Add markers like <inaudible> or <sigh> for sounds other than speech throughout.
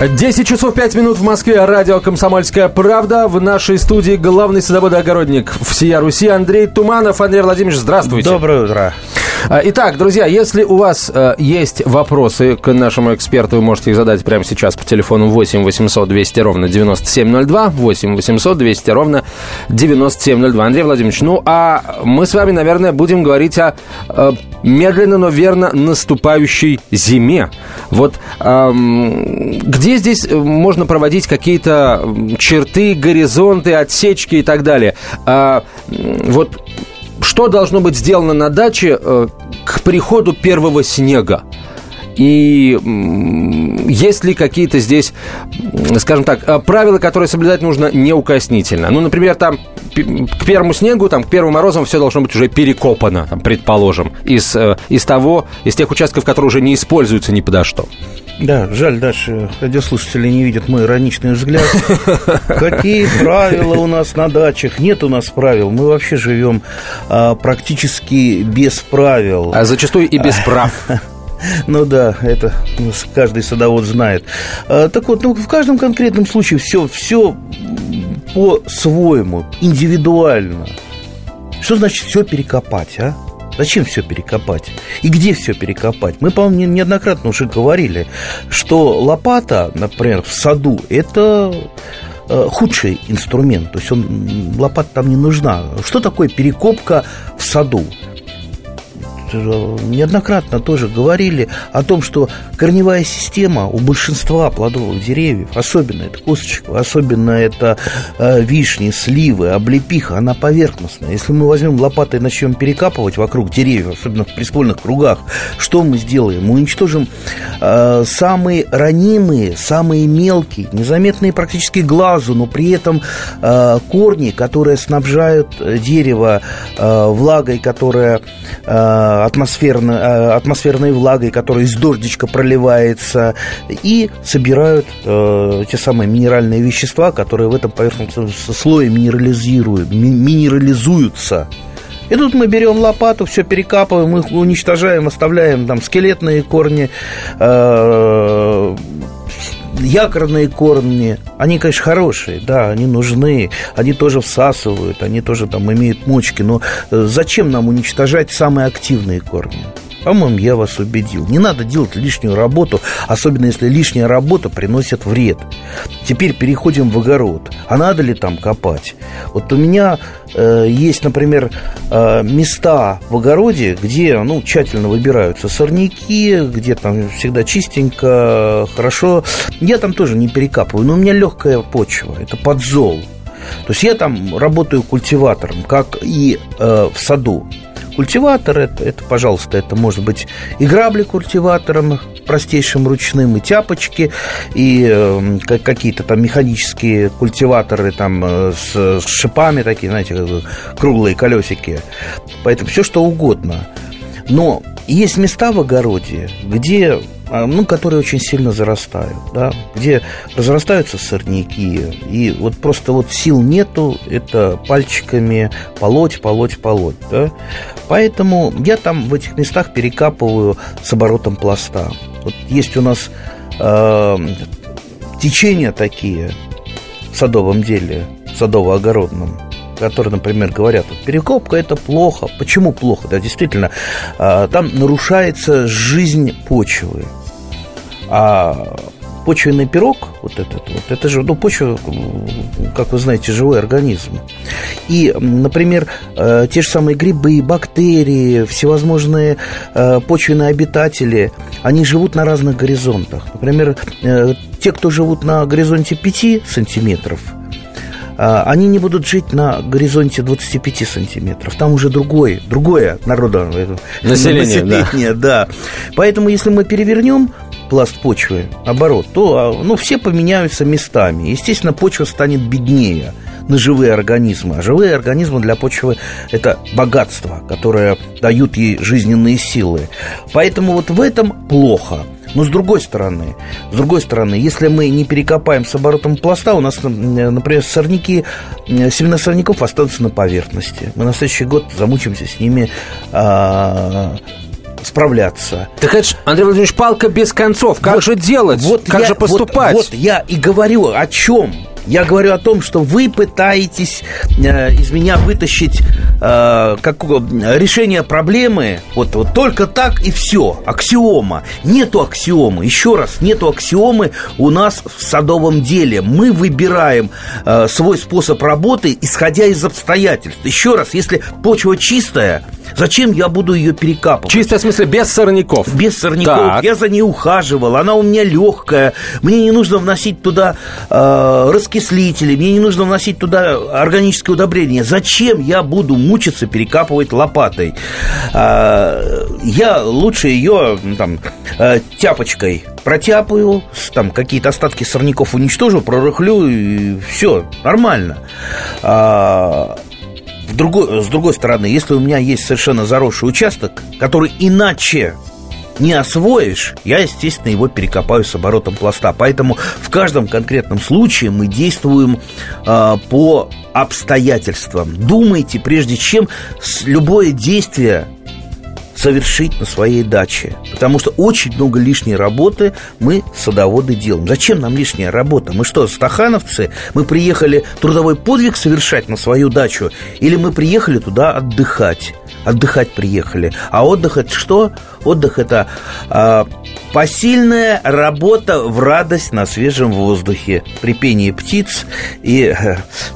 10 часов 5 минут в Москве. Радио «Комсомольская правда». В нашей студии главный садовод-огородник всея Руси Андрей Туманов. Андрей Владимирович, здравствуйте. Доброе утро. А, итак, друзья, если у вас э, есть вопросы к нашему эксперту, вы можете их задать прямо сейчас по телефону 8 800 200 ровно 9702, 8 800 200 ровно 9702. Андрей Владимирович, ну а мы с вами, наверное, будем говорить о э, медленно, но верно наступающей зиме. Вот э, где здесь можно проводить какие-то черты, горизонты, отсечки и так далее? Э, вот что должно быть сделано на даче э, к приходу первого снега? И есть ли какие-то здесь, скажем так, э, правила, которые соблюдать нужно неукоснительно? Ну, например, там к первому снегу, там, к первым морозам все должно быть уже перекопано, там, предположим, из, э, из того, из тех участков, которые уже не используются ни подо что. Да, жаль, дальше радиослушатели не видят мой ироничный взгляд. <laughs> Какие правила у нас на дачах? Нет у нас правил. Мы вообще живем а, практически без правил. А зачастую и без прав. <laughs> Ну да, это каждый садовод знает. А, так вот, ну, в каждом конкретном случае все, все по-своему, индивидуально. Что значит все перекопать, а? Зачем все перекопать? И где все перекопать? Мы, по-моему, неоднократно уже говорили, что лопата, например, в саду, это э, худший инструмент. То есть он, лопата там не нужна. Что такое перекопка в саду? Неоднократно тоже говорили о том, что корневая система у большинства плодовых деревьев, особенно это косточка, особенно это э, вишни, сливы, облепиха, она поверхностная. Если мы возьмем лопатой и начнем перекапывать вокруг деревьев, особенно в приствольных кругах, что мы сделаем? Мы уничтожим э, самые ранимые, самые мелкие, незаметные практически глазу, но при этом э, корни, которые снабжают дерево э, влагой, которая э, атмосферно, э, атмосферной влагой, которая из дождичка проливается, и собирают э, те самые минеральные вещества, которые в этом поверхностном слое минерализируют, ми минерализуются. И тут мы берем лопату, все перекапываем, их уничтожаем, оставляем там скелетные корни, э, якорные корни, они, конечно, хорошие, да, они нужны, они тоже всасывают, они тоже там имеют мочки, но э, зачем нам уничтожать самые активные корни? По-моему, я вас убедил. Не надо делать лишнюю работу, особенно если лишняя работа приносит вред. Теперь переходим в огород. А надо ли там копать? Вот у меня э, есть, например, э, места в огороде, где ну, тщательно выбираются сорняки, где там всегда чистенько, хорошо. Я там тоже не перекапываю, но у меня легкая почва, это подзол. То есть я там работаю культиватором, как и э, в саду. Культиватор это, это, пожалуйста, это может быть и грабли культиватором простейшим ручным, и тяпочки, и э, какие-то там механические культиваторы там э, с, с шипами такие, знаете, круглые колесики. Поэтому все что угодно. Но есть места в огороде, где а, ну, которые очень сильно зарастают, да, где разрастаются сорняки, и вот просто вот сил нету, это пальчиками полоть, полоть, полоть, да. Поэтому я там в этих местах перекапываю с оборотом пласта. Вот есть у нас э, течения такие в садовом деле, садово-огородном, которые, например, говорят, перекопка это плохо. Почему плохо? Да, действительно, а, там нарушается жизнь почвы. А почвенный пирог, вот этот вот, это же, ну, почва, как вы знаете, живой организм. И, например, э, те же самые грибы, бактерии, всевозможные э, почвенные обитатели, они живут на разных горизонтах. Например, э, те, кто живут на горизонте 5 сантиметров – они не будут жить на горизонте 25 сантиметров. Там уже другое, другое народное население, население да. да. Поэтому, если мы перевернем пласт почвы, оборот, то а, ну, все поменяются местами. Естественно, почва станет беднее на живые организмы. А живые организмы для почвы – это богатство, которое дают ей жизненные силы. Поэтому вот в этом плохо. Но с другой стороны, с другой стороны, если мы не перекопаем с оборотом пласта, у нас, например, сорняки, семена сорняков останутся на поверхности. Мы на следующий год замучимся с ними а, справляться. Так это ж, Андрей Владимирович, палка без концов. Как вот, же делать? Вот как я, же поступать? Вот, вот я и говорю о чем. Я говорю о том, что вы пытаетесь э, из меня вытащить э, как, решение проблемы вот, вот только так и все. Аксиома. Нету аксиомы. Еще раз, нету аксиомы у нас в садовом деле. Мы выбираем э, свой способ работы, исходя из обстоятельств. Еще раз, если почва чистая, Зачем я буду ее перекапывать? Чисто в смысле без сорняков. Без сорняков. Так. Я за ней ухаживал. Она у меня легкая. Мне не нужно вносить туда э, раскислители. Мне не нужно вносить туда органическое удобрение. Зачем я буду мучиться перекапывать лопатой? Э, я лучше ее там э, тяпочкой протяпаю, там какие-то остатки сорняков уничтожу, прорыхлю и все нормально. А, в другой, с другой стороны, если у меня есть совершенно заросший участок, который иначе не освоишь, я, естественно, его перекопаю с оборотом пласта. Поэтому в каждом конкретном случае мы действуем э, по обстоятельствам. Думайте, прежде чем любое действие совершить на своей даче. Потому что очень много лишней работы мы, садоводы, делаем. Зачем нам лишняя работа? Мы что, стахановцы? Мы приехали трудовой подвиг совершать на свою дачу? Или мы приехали туда отдыхать? Отдыхать приехали. А отдых это что? Отдых это а, посильная работа в радость на свежем воздухе, при пении птиц и,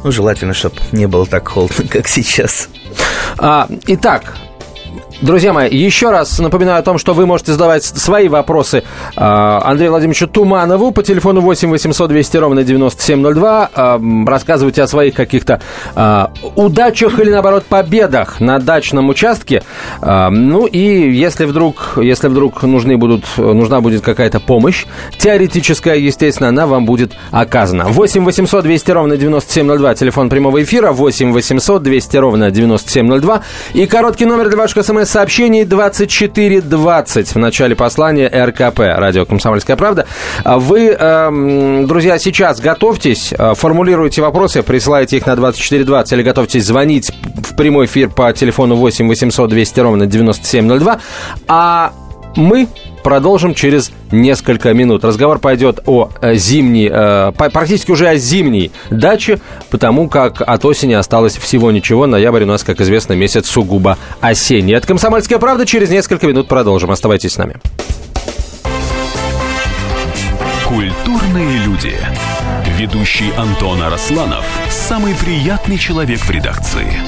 ну, желательно, чтобы не было так холодно, <laughs> как сейчас. А, итак, Друзья мои, еще раз напоминаю о том, что вы можете задавать свои вопросы а, Андрею Владимировичу Туманову по телефону 8 800 200 ровно 9702. А, рассказывайте о своих каких-то а, удачах или, наоборот, победах на дачном участке. Ну и если вдруг, если вдруг нужны будут, нужна будет какая-то помощь, теоретическая, естественно, она вам будет оказана. 8 800 200 ровно 9702, телефон прямого эфира, 8 800 200 ровно 9702 и короткий номер для ваших смс сообщений 2420 в начале послания РКП, радио «Комсомольская правда». А вы, эм, друзья, сейчас готовьтесь, э, формулируйте вопросы, присылайте их на 2420 или готовьтесь звонить в прямой эфир по телефону 8 800 200 ровно 9702. А мы продолжим через несколько минут. Разговор пойдет о э, зимней, э, практически уже о зимней даче, потому как от осени осталось всего ничего. Ноябрь у нас, как известно, месяц сугубо осенний. Это «Комсомольская правда». Через несколько минут продолжим. Оставайтесь с нами. Культурные люди. Ведущий Антон Арасланов – самый приятный человек в редакции.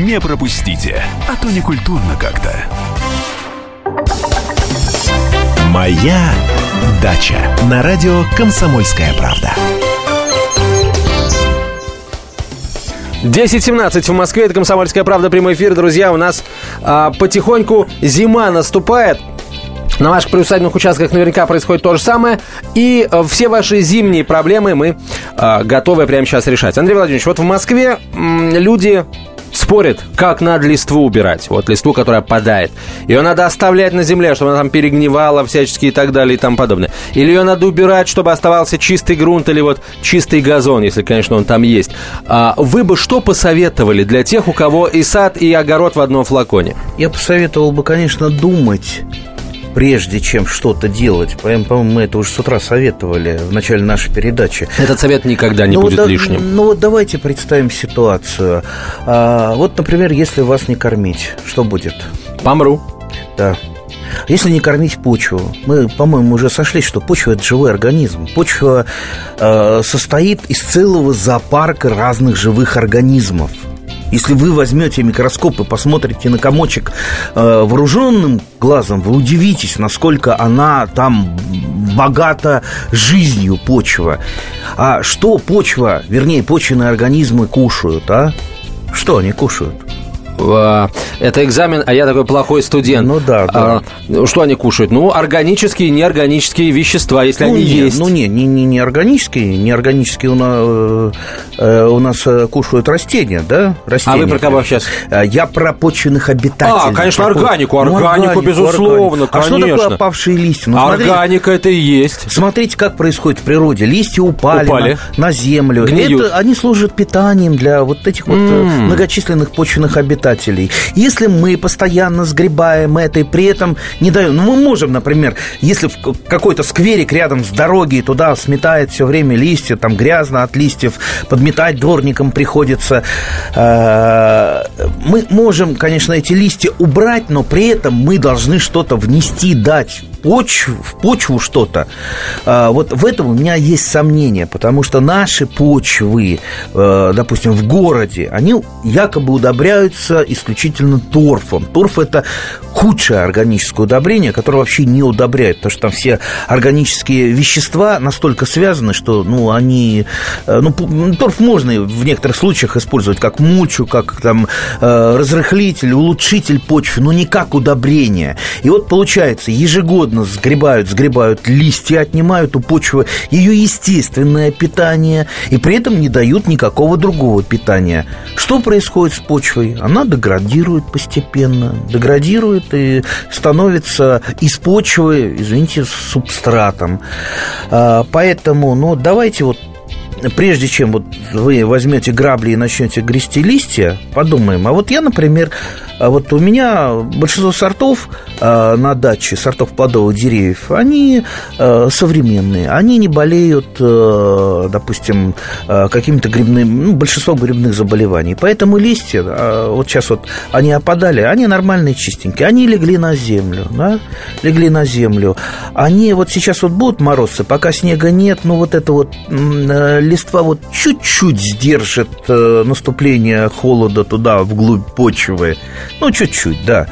Не пропустите, а то не культурно как-то. «Моя дача» на радио «Комсомольская правда». 10.17 в Москве, это «Комсомольская правда», прямой эфир. Друзья, у нас а, потихоньку зима наступает. На ваших приусадебных участках наверняка происходит то же самое. И э, все ваши зимние проблемы мы э, готовы прямо сейчас решать. Андрей Владимирович, вот в Москве м, люди спорят, как надо листву убирать. Вот листву, которая падает. Ее надо оставлять на земле, чтобы она там перегнивала всячески и так далее и тому подобное. Или ее надо убирать, чтобы оставался чистый грунт или вот чистый газон, если, конечно, он там есть. А вы бы что посоветовали для тех, у кого и сад, и огород в одном флаконе? Я посоветовал бы, конечно, думать прежде чем что-то делать. По-моему, мы это уже с утра советовали в начале нашей передачи. Этот совет никогда не ну, будет да, лишним. Ну вот давайте представим ситуацию. А, вот, например, если вас не кормить, что будет? Помру. Да. Если не кормить почву, мы, по-моему, уже сошлись, что почва это живой организм. Почва э, состоит из целого зоопарка разных живых организмов. Если вы возьмете микроскоп и посмотрите на комочек э, вооруженным глазом, вы удивитесь, насколько она там богата жизнью почва. А что почва, вернее, почвенные организмы кушают, а? Что они кушают? А, это экзамен, а я такой плохой студент. Ну да, да. А, что они кушают? Ну, органические и неорганические вещества, если ну, они не, есть. Ну, не, не, не, не органические. Неорганические у нас, э, у нас э, кушают растения, да? Растения, а вы про кого сейчас? Я про почвенных обитателей. А, конечно, про... органику. Органику, ну, органику безусловно, органику. А что такое опавшие листья? Ну, Органика смотрите, это и есть. Смотрите, как происходит в природе. Листья упали, упали. На, на землю. Это, они служат питанием для вот этих вот mm. многочисленных почвенных обитателей. Если мы постоянно сгребаем это и при этом не даем... Ну, мы можем, например, если в какой-то скверик рядом с дорогой туда сметает все время листья, там грязно от листьев, подметать дворникам приходится. Э, мы можем, конечно, эти листья убрать, но при этом мы должны что-то внести, дать почву, в почву что-то. Э, вот в этом у меня есть сомнения, потому что наши почвы, э, допустим, в городе, они якобы удобряются исключительно торфом. Торф – это худшее органическое удобрение, которое вообще не удобряет, потому что там все органические вещества настолько связаны, что, ну, они... Э, ну, торф можно в некоторых случаях использовать как мульчу, как там э, разрыхлитель, улучшитель почвы, но не как удобрение. И вот получается, ежегодно сгребают, сгребают листья, отнимают у почвы ее естественное питание, и при этом не дают никакого другого питания. Что происходит с почвой? Она деградирует постепенно, деградирует и становится из почвы, извините, субстратом. А, поэтому, ну, давайте вот прежде чем вот вы возьмете грабли и начнете грести листья, подумаем. А вот я, например, а вот у меня большинство сортов э, на даче, сортов плодовых деревьев, они э, современные. Они не болеют, э, допустим, какими-то грибными, ну, большинство грибных заболеваний. Поэтому листья, вот сейчас вот они опадали, они нормальные, чистенькие. Они легли на землю, да, легли на землю. Они вот сейчас вот будут морозцы, пока снега нет, ну, вот это вот э, листва вот чуть-чуть сдержит э, наступление холода туда, вглубь почвы. Ну, чуть-чуть, да.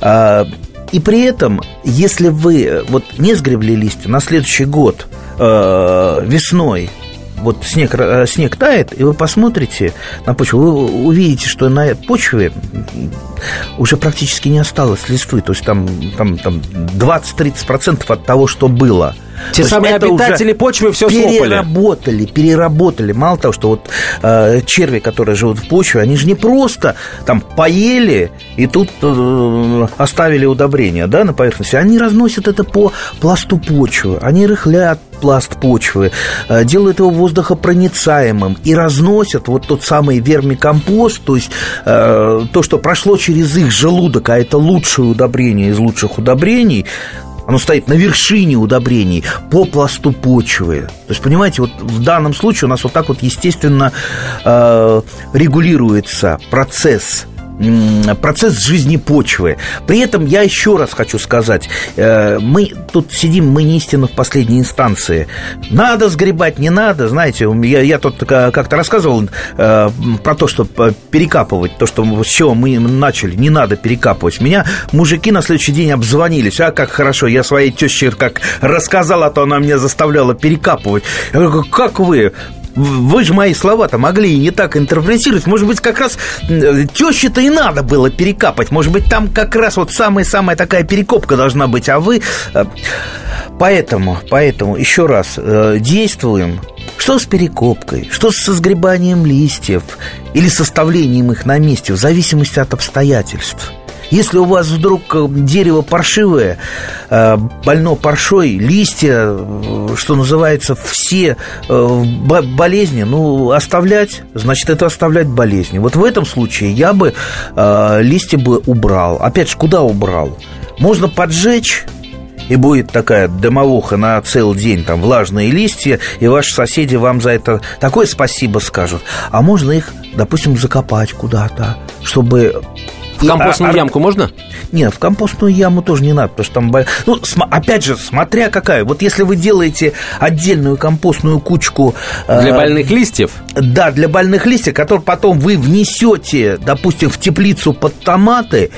А, и при этом, если вы вот не сгребли листья на следующий год э, весной, вот снег, э, снег тает, и вы посмотрите на почву, вы увидите, что на почве уже практически не осталось листвы. То есть там, там, там 20-30% от того, что было – те То самые обитатели почвы все переработали, слопали. переработали. Мало того, что вот э, черви, которые живут в почве, они же не просто там поели и тут э, оставили удобрения да, на поверхности. Они разносят это по пласту почвы. Они рыхлят пласт почвы, э, делают его воздухопроницаемым и разносят вот тот самый вермикомпост, то есть э, то, что прошло через их желудок, а это лучшее удобрение из лучших удобрений, оно стоит на вершине удобрений по пласту почвы. То есть, понимаете, вот в данном случае у нас вот так вот естественно э, регулируется процесс процесс жизни почвы. При этом я еще раз хочу сказать, э, мы тут сидим, мы не истинно в последней инстанции. Надо сгребать, не надо, знаете, я, я тут как-то рассказывал э, про то, что перекапывать, то, что с чего мы начали, не надо перекапывать. Меня мужики на следующий день обзвонились, а как хорошо, я своей теще как рассказал, а то она меня заставляла перекапывать. Я говорю, как вы? Вы же мои слова-то могли и не так интерпретировать. Может быть, как раз теще-то и надо было перекапать. Может быть, там как раз вот самая-самая такая перекопка должна быть, а вы... Э, поэтому, поэтому, еще раз, э, действуем что с перекопкой, что с сгребанием листьев или составлением их на месте, в зависимости от обстоятельств – если у вас вдруг э, дерево паршивое, э, больно паршой, листья, э, что называется, все болезни, ну, оставлять, значит, это оставлять болезни. Вот в этом случае я бы листья бы убрал. Опять же, куда убрал? Можно поджечь, и будет такая дымовуха на целый день, там влажные листья, и ваши соседи вам за это такое спасибо скажут. А можно их, допустим, закопать куда-то, чтобы В компостную и, а, ямку можно? Нет, в компостную яму тоже не надо, потому что там... Ну, см, опять же, смотря какая. Вот если вы делаете отдельную компостную кучку... Для э, больных листьев? Да, для больных листьев, которые потом вы внесете, допустим, в теплицу под томаты,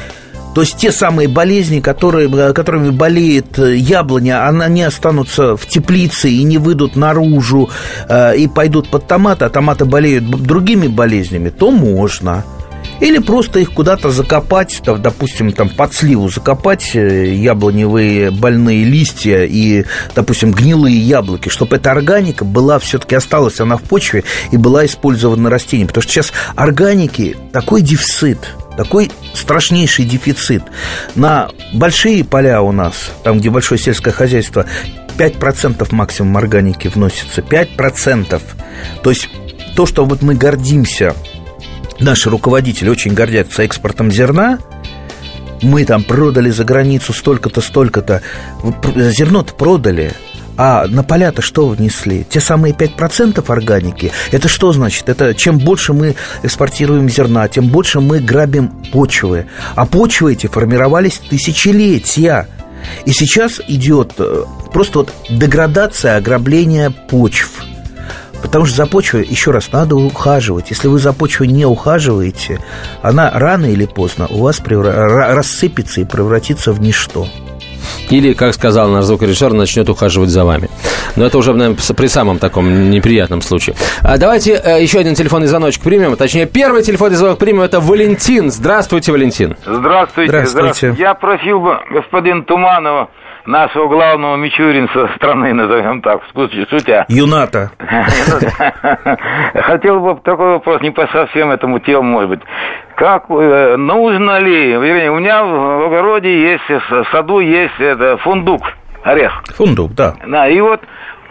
то есть те самые болезни, которые, э, которыми болеет э, яблоня, они останутся в теплице и не выйдут наружу э, и пойдут под томаты, а томаты болеют другими болезнями, то можно. Или просто их куда-то закопать, там, допустим, там под сливу закопать яблоневые больные листья и, допустим, гнилые яблоки, чтобы эта органика была все-таки осталась она в почве и была использована растением. Потому что сейчас органики такой дефицит – такой страшнейший дефицит. На большие поля у нас, там, где большое сельское хозяйство, 5% максимум органики вносится. 5%. То есть то, что вот мы гордимся, наши руководители очень гордятся экспортом зерна, мы там продали за границу столько-то, столько-то. Зерно-то продали, а на поля-то что внесли? Те самые 5% органики. Это что значит? Это чем больше мы экспортируем зерна, тем больше мы грабим почвы. А почвы эти формировались тысячелетия. И сейчас идет э, просто вот деградация, ограбление почв. Потому что за почвой, еще раз, надо ухаживать. Если вы за почвой не ухаживаете, она рано или поздно у вас превра... рассыпется и превратится в ничто. Или, как сказал наш звукорежиссер, начнет ухаживать за вами. Но это уже, наверное, при самом таком неприятном случае. А давайте э, еще один телефонный звоночек примем. Точнее, первый телефонный звонок примем. Это Валентин. Здравствуйте, Валентин. Здравствуйте. Здравствуйте. Здравствуйте. Я просил бы господин Туманова нашего главного мичуринца страны, назовем так, шутя. Юната. <laughs> Хотел бы такой вопрос, не по совсем этому телу, может быть. Как, э, нужно ли, вернее, у меня в огороде есть, в саду есть это, фундук, орех. Фундук, да. Да, и вот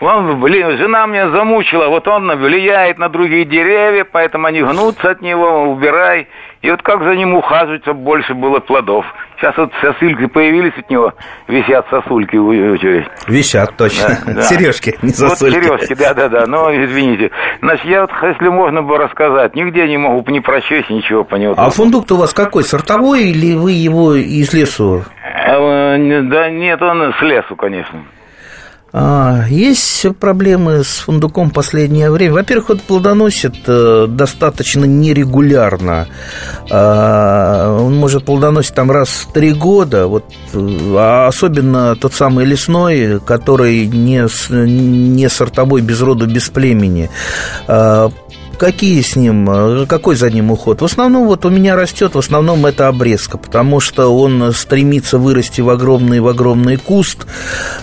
он, блин, жена меня замучила, вот он влияет на другие деревья, поэтому они гнутся от него, убирай. И вот как за ним ухаживать, чтобы больше было плодов. Сейчас вот сосульки появились от него, висят сосульки у очередь. Висят, точно. Да, да. Сережки, не сосульки. Вот сережки, да-да-да, но извините. Значит, я вот, если можно бы рассказать, нигде не могу не прочесть ничего по нему. А фундук-то у вас какой, сортовой или вы его из лесу? Э, да нет, он с лесу, конечно. А, есть проблемы с фундуком в последнее время. Во-первых, он плодоносит э, достаточно нерегулярно. А, он может плодоносить там раз в три года. Вот, а особенно тот самый лесной, который не, не сортовой, без рода, без племени. Какие с ним, э, какой за ним уход? В основном вот у меня растет, в основном это обрезка, потому что он стремится вырасти в огромный, в огромный куст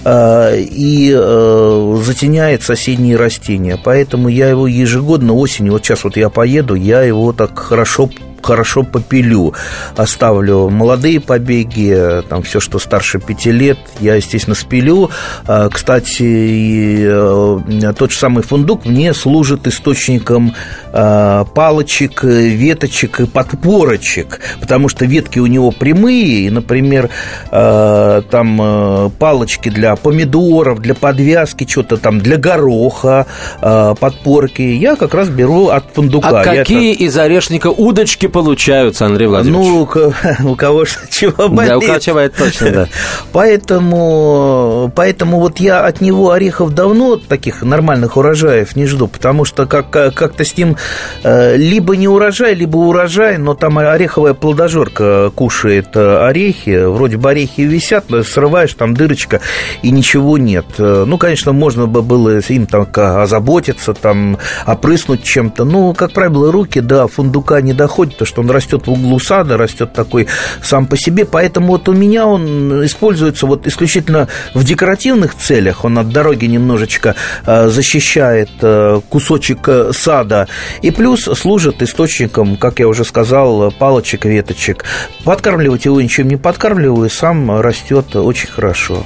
э, и э, затеняет соседние растения. Поэтому я его ежегодно осенью, вот сейчас вот я поеду, я его так хорошо хорошо попилю. Оставлю молодые побеги, там все, что старше пяти лет, я, естественно, спилю. А, кстати, э, тот же самый фундук мне служит источником а, палочек, веточек и подпорочек, потому что ветки у него прямые, и, например, а, там э, палочки для помидоров, для подвязки, что-то там для гороха, подпорки, я как раз беру от фундука. А какие это... из орешника удочки получаются, Андрей Владимирович. Ну, у <laughs> кого что чего болит. Да, у кого чего это точно, да. <laughs> Поэтому, поэтому вот я от него орехов давно, таких нормальных урожаев, не жду, потому что как, как-то с ним э, либо не урожай, либо урожай, но там ореховая плодожорка кушает э, орехи, вроде бы орехи висят, срываешь, там дырочка, и ничего нет. Э, ну, конечно, можно бы было им там озаботиться, там, опрыснуть чем-то, но, как правило, руки до фундука не доходят, потому что он растет в углу сада, растет такой сам по себе, поэтому вот у меня он используется вот исключительно в декоративных целях, он от дороги немножечко э, защищает э, кусочек э, сада, и плюс служит источником, как я уже сказал, палочек, веточек. Подкармливать его ничем не подкармливаю, сам растет очень хорошо.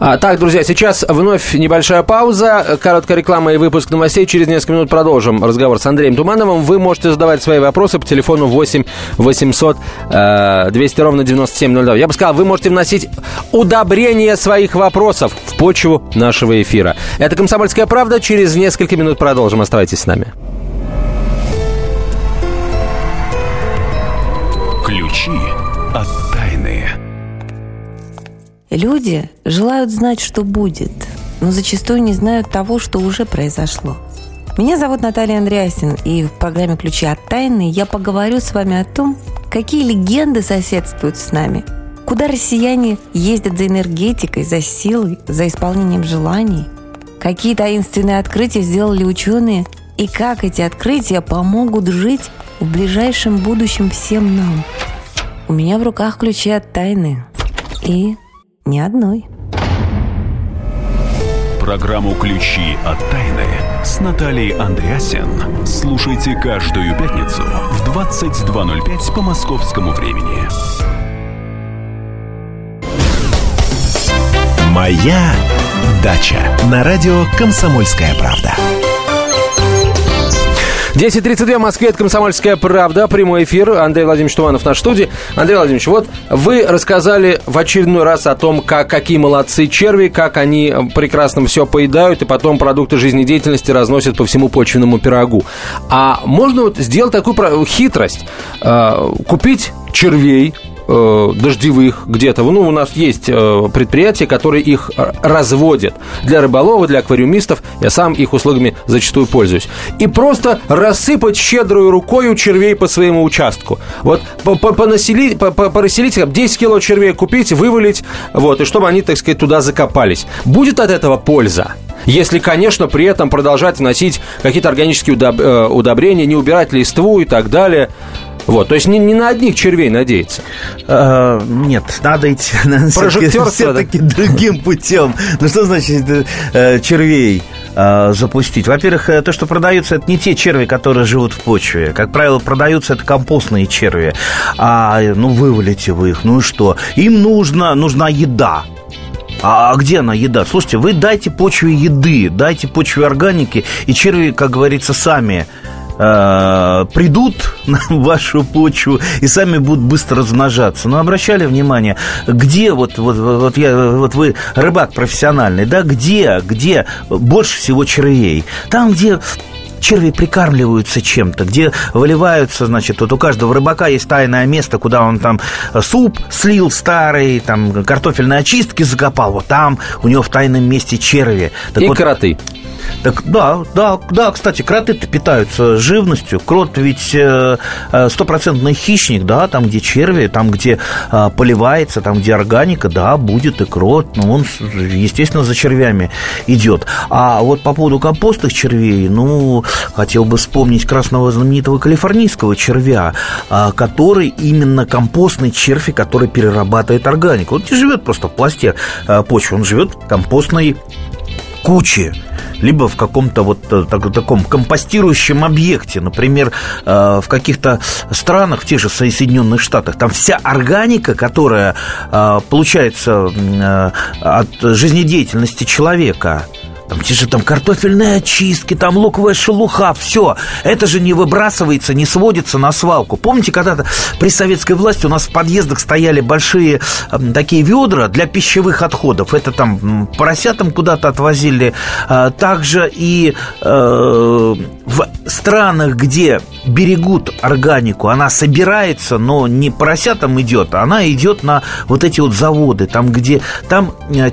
А, так, друзья, сейчас вновь небольшая пауза, короткая реклама и выпуск новостей. Через несколько минут продолжим разговор с Андреем Тумановым. Вы можете задавать свои вопросы по телефону 8 800 200 ровно 9702. Я бы сказал, вы можете вносить удобрение своих вопросов в почву нашего эфира. Это «Комсомольская правда». Через несколько минут продолжим. Оставайтесь с нами. Ключи от тайны. Люди желают знать, что будет, но зачастую не знают того, что уже произошло. Меня зовут Наталья Андреасин, и в программе «Ключи от тайны» я поговорю с вами о том, какие легенды соседствуют с нами, куда россияне ездят за энергетикой, за силой, за исполнением желаний, какие таинственные открытия сделали ученые и как эти открытия помогут жить в ближайшем будущем всем нам. У меня в руках ключи от тайны. И ни одной. Программу «Ключи от тайны» с Натальей Андреасен слушайте каждую пятницу в 22.05 по московскому времени. «Моя дача» на радио «Комсомольская правда». 10.32 в Москве, это «Комсомольская правда», прямой эфир. Андрей Владимирович Туманов нашей студии. Андрей Владимирович, вот вы рассказали в очередной раз о том, как, какие молодцы черви, как они прекрасно все поедают и потом продукты жизнедеятельности разносят по всему почвенному пирогу. А можно вот сделать такую хитрость, э, купить червей, э, дождевых где-то. Ну, у нас есть э, предприятия, которые их разводят для рыболова, для аквариумистов. Я сам их услугами зачастую пользуюсь. И просто рассыпать рукой у червей по своему участку. Вот понаселить, порасселить, 10 кило червей купить, вывалить, вот, и чтобы они, так сказать, туда закопались. Будет от этого польза? Если, конечно, при этом продолжать вносить какие-то органические э, удобрения, не убирать листву и так далее. Вот, то есть не, не на одних червей надеяться. А, нет, надо идти <laughs> все-таки другим путем. Ну что значит э, червей? Э, запустить. Во-первых, то, что продаются, это не те черви, которые живут в почве. Как правило, продаются это компостные черви. А, ну, вывалите вы их, ну и что? Им нужно, нужна еда. А где она еда? Слушайте, вы дайте почве еды, дайте почве органики, и черви, как говорится, сами э, придут <laughs> на вашу почву и сами будут быстро размножаться. Но обращали внимание, где вот, вот, вот, я, вот вы рыбак профессиональный, да, где, где больше всего червей? Там, где черви прикармливаются чем-то, где выливаются, значит, вот у каждого рыбака есть тайное место, куда он там суп слил старый, там картофельные очистки закопал, вот там у него в тайном месте черви. Так И вот, кроты. Так да, да, да, кстати, кроты питаются живностью. Крот ведь э, э, стопроцентный хищник, да, там, где черви, там, где а, поливается, там, где органика, да, будет и крот, но он, естественно, за червями идет. А вот по поводу компостных червей, ну, хотел бы вспомнить красного знаменитого калифорнийского червя, а, который именно компостный червь, который перерабатывает органику. Он не живет просто в пласте почвы, он живет в компостной куче либо в каком-то вот э, так, таком компостирующем объекте, например, э, в каких-то странах, в тех же Соединенных Штатах, там вся органика, которая э, получается от жизнедеятельности человека, там те же там картофельные очистки, там луковая шелуха, все. Это же не выбрасывается, не сводится на свалку. Помните, когда-то при советской власти у нас в подъездах стояли большие э, такие ведра для пищевых отходов. Это там поросятам куда-то отвозили. А, также и э, в странах, где берегут органику, она собирается, но не поросятам идет, а она идет на вот эти вот заводы, там, где там э,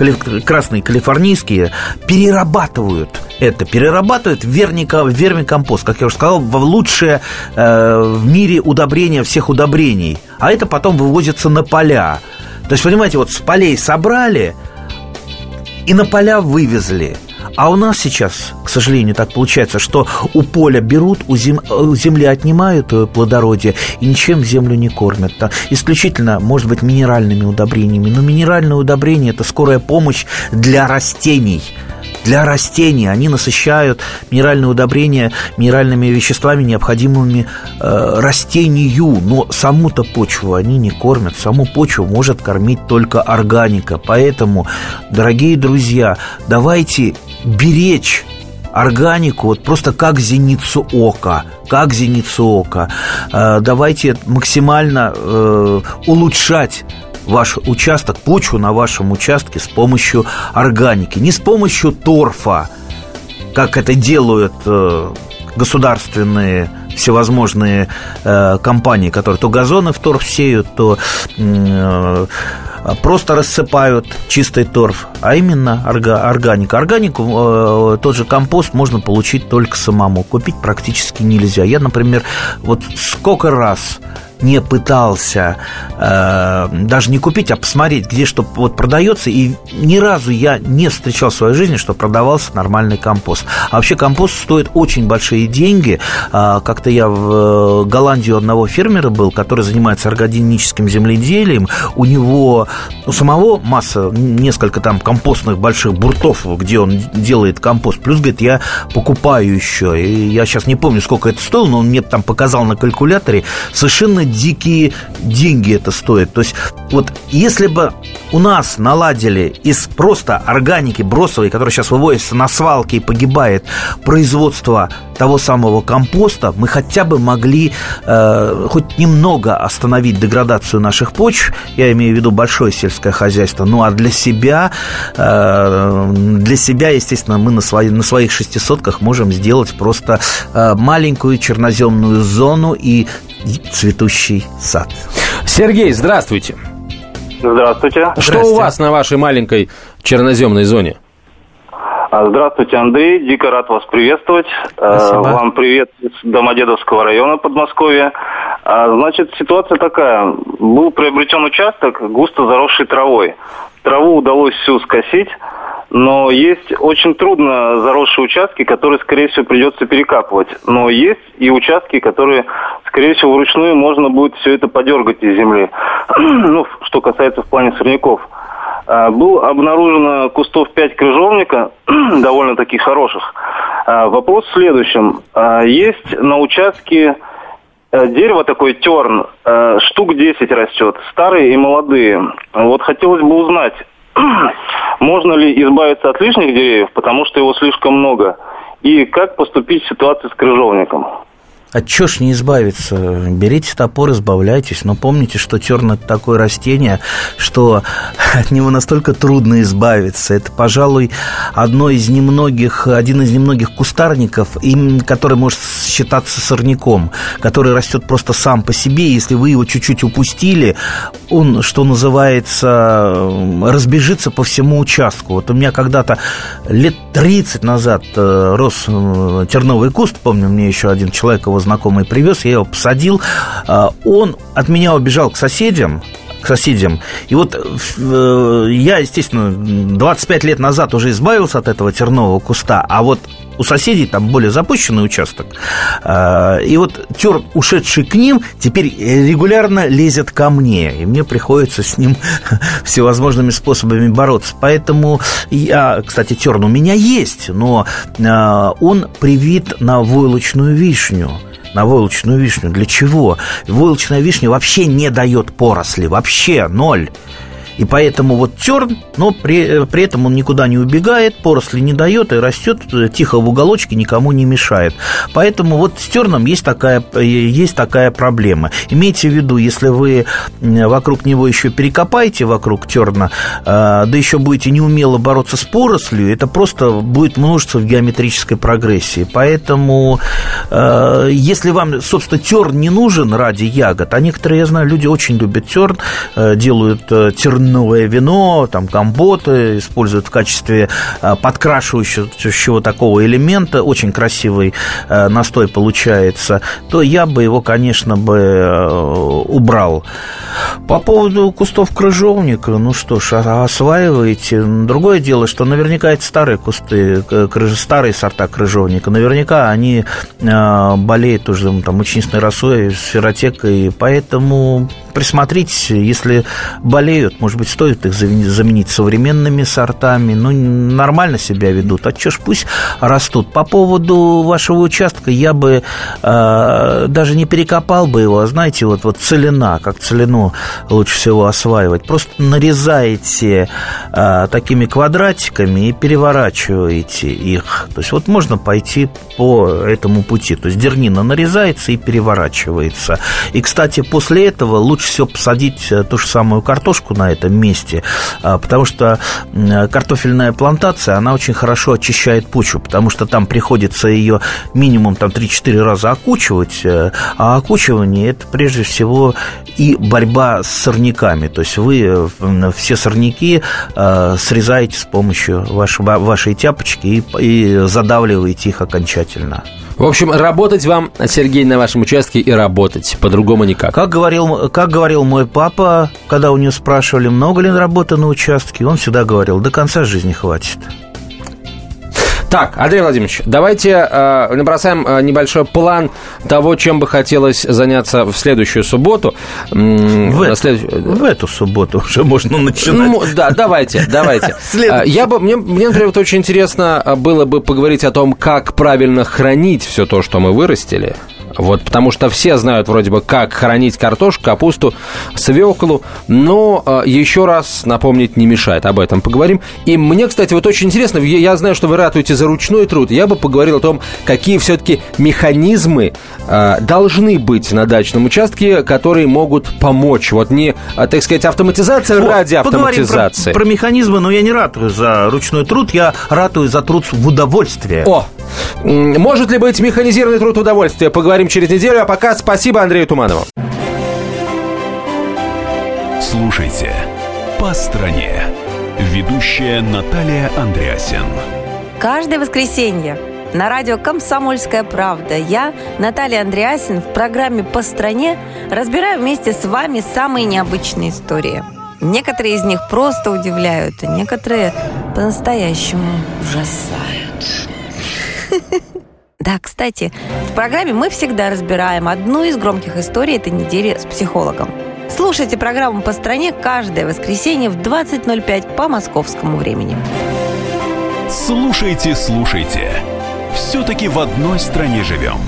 черви красные калифорнийские, перерабатывают это, перерабатывают в вермикомпост, как я уже сказал, в лучшее э, в мире удобрение всех удобрений. А это потом вывозится на поля. То есть, понимаете, вот с полей собрали и на поля вывезли – а у нас сейчас, к сожалению, так получается, что у поля берут, у, зем... у земли отнимают э, плодородие и ничем землю не кормят. Да? Исключительно, может быть, минеральными удобрениями. Но минеральное удобрение – это скорая помощь для растений – для растений. Они насыщают минеральные удобрения минеральными веществами, необходимыми э, растению. Но саму-то почву они не кормят. Саму почву может кормить только органика. Поэтому, дорогие друзья, давайте беречь органику вот просто как зеницу ока, как зеницу ока. Э, давайте максимально э, улучшать ваш участок, почву на вашем участке с помощью органики, не с помощью торфа, как это делают э, государственные всевозможные э, компании, которые то газоны в торф сеют, то э, просто рассыпают чистый торф, а именно орга, органика. Органику, э, тот же компост можно получить только самому, купить практически нельзя. Я, например, вот сколько раз не пытался э, даже не купить, а посмотреть, где что вот продается. И ни разу я не встречал в своей жизни, что продавался нормальный компост. А вообще компост стоит очень большие деньги. А, как-то я в э, Голландии у одного фермера был, который занимается органическим земледелием. У него у самого масса, несколько там компостных больших буртов, где он делает компост. Плюс, говорит, я покупаю еще. И я сейчас не помню, сколько это стоило, но он мне там показал на калькуляторе. Совершенно дикие деньги это стоит. То есть вот если бы у нас наладили из просто органики бросовой, которая сейчас выводится на свалки и погибает, производство того самого компоста, мы хотя бы могли э, хоть немного остановить деградацию наших почв. Я имею в виду большое сельское хозяйство. Ну а для себя, э, для себя, естественно, мы на, свои, на своих шестисотках можем сделать просто э, маленькую черноземную зону и цветущий сад. Сергей, здравствуйте. Здравствуйте. Что у вас на вашей маленькой черноземной зоне? А, здравствуйте, Андрей. Дико рад вас приветствовать. А, Спасибо. Вам привет из Домодедовского района Подмосковья. А, значит, ситуация такая. Был приобретен участок, густо заросший травой. Траву удалось всю скосить, но есть очень трудно заросшие участки, которые, скорее всего, придется перекапывать. Но есть и участки, которые, скорее всего, вручную можно будет все это подергать из земли. <clears throat> ну, что касается в плане сорняков. А, был обнаружено кустов 5 крыжовника, <clears throat> довольно таких хороших. А, вопрос в следующем. А, есть на участке э, дерево такое терн, э, штук 10 растет, старые и молодые. Вот хотелось бы узнать, <clears throat> можно ли избавиться от лишних деревьев, потому что его слишком много, и как поступить в ситуации с крыжовником? От чего ж не избавиться? Берите топор, избавляйтесь. Но помните, что терн – это такое растение, что от него настолько трудно избавиться. Это, пожалуй, одно из немногих, один из немногих кустарников, который может считаться сорняком, который растет просто сам по себе. Если вы его чуть-чуть упустили, он, что называется, разбежится по всему участку. Вот у меня когда-то лет 30 назад э, рос э, терновый куст, помню, мне еще один человек его знакомый привез, я его посадил. А, он от меня убежал к соседям, к соседям. И вот э, я, естественно, 25 лет назад уже избавился от этого тернового куста, а вот у соседей там более запущенный участок. А, и вот тер, ушедший к ним, теперь регулярно лезет ко мне. И мне приходится с ним <laughs> всевозможными способами бороться. Поэтому я, кстати, терн у меня есть, но а, он привит на войлочную вишню на войлочную вишню. Для чего? Войлочная вишня вообще не дает поросли, вообще ноль. И поэтому вот терн, но при, при этом он никуда не убегает, поросли не дает и растет тихо в уголочке, никому не мешает. Поэтому вот с терном есть такая, есть такая проблема. Имейте в виду, если вы вокруг него еще перекопаете, вокруг терна, да еще будете неумело бороться с порослью, это просто будет множиться в геометрической прогрессии. Поэтому, если вам, собственно, терн не нужен ради ягод, а некоторые, я знаю, люди очень любят терн, делают терн новое вино, там компоты используют в качестве а, подкрашивающего такого элемента, очень красивый а, настой получается, то я бы его, конечно, бы э, убрал. По поводу кустов крыжовника, ну что ж, осваиваете. Другое дело, что наверняка это старые кусты, старые сорта крыжовника, наверняка они а, болеют уже там мучнистной росой, сферотекой, поэтому присмотритесь, если болеют, может быть, стоит их заменить современными сортами, ну, нормально себя ведут, а что ж, пусть растут. По поводу вашего участка я бы э, даже не перекопал бы его, а знаете, вот, вот целина, как целину лучше всего осваивать, просто нарезаете э, такими квадратиками и переворачиваете их. То есть вот можно пойти по этому пути. То есть дернина нарезается и переворачивается. И, кстати, после этого лучше лучше всего посадить ту же самую картошку на этом месте, потому что картофельная плантация, она очень хорошо очищает почву, потому что там приходится ее минимум там 3-4 раза окучивать, а окучивание это прежде всего и борьба с сорняками, то есть вы все сорняки срезаете с помощью вашей, вашей тяпочки и задавливаете их окончательно. В общем, работать вам, Сергей, на вашем участке и работать. По-другому никак. Как говорил, как говорил мой папа, когда у него спрашивали, много ли работы на участке, он всегда говорил, до конца жизни хватит. Так, Андрей Владимирович, давайте э, набросаем э, небольшой план того, чем бы хотелось заняться в следующую субботу. В, это, след... в эту субботу уже можно начинать. Ну, да, давайте, давайте. <laughs> А, я бы, мне, мне, например, вот очень интересно было бы поговорить о том, как правильно хранить все то, что мы вырастили. Вот, потому что все знают вроде бы, как хранить картошку, капусту, свеклу, но э, еще раз напомнить не мешает, об этом поговорим. И мне, кстати, вот очень интересно, я знаю, что вы ратуете за ручной труд, я бы поговорил о том, какие все-таки механизмы э, должны быть на дачном участке, которые могут помочь. Вот не, э, так сказать, автоматизация вот, ради автоматизации. Про, про механизмы, но я не ратую за ручной труд, я ратую за труд в удовольствие. О, может ли быть механизированный труд в удовольствие? Поговорим через неделю. А пока спасибо Андрею Туманову. Слушайте «По стране». Ведущая Наталья Андреасин. Каждое воскресенье на радио «Комсомольская правда» я, Наталья Андреасин, в программе «По стране» разбираю вместе с вами самые необычные истории. Некоторые из них просто удивляют, а некоторые по-настоящему ужасают. <laughs> Да, кстати, в программе мы всегда разбираем одну из громких историй этой недели с психологом. Слушайте программу «По стране» каждое воскресенье в 20.05 по московскому времени. Слушайте, слушайте. Все-таки в одной стране живем.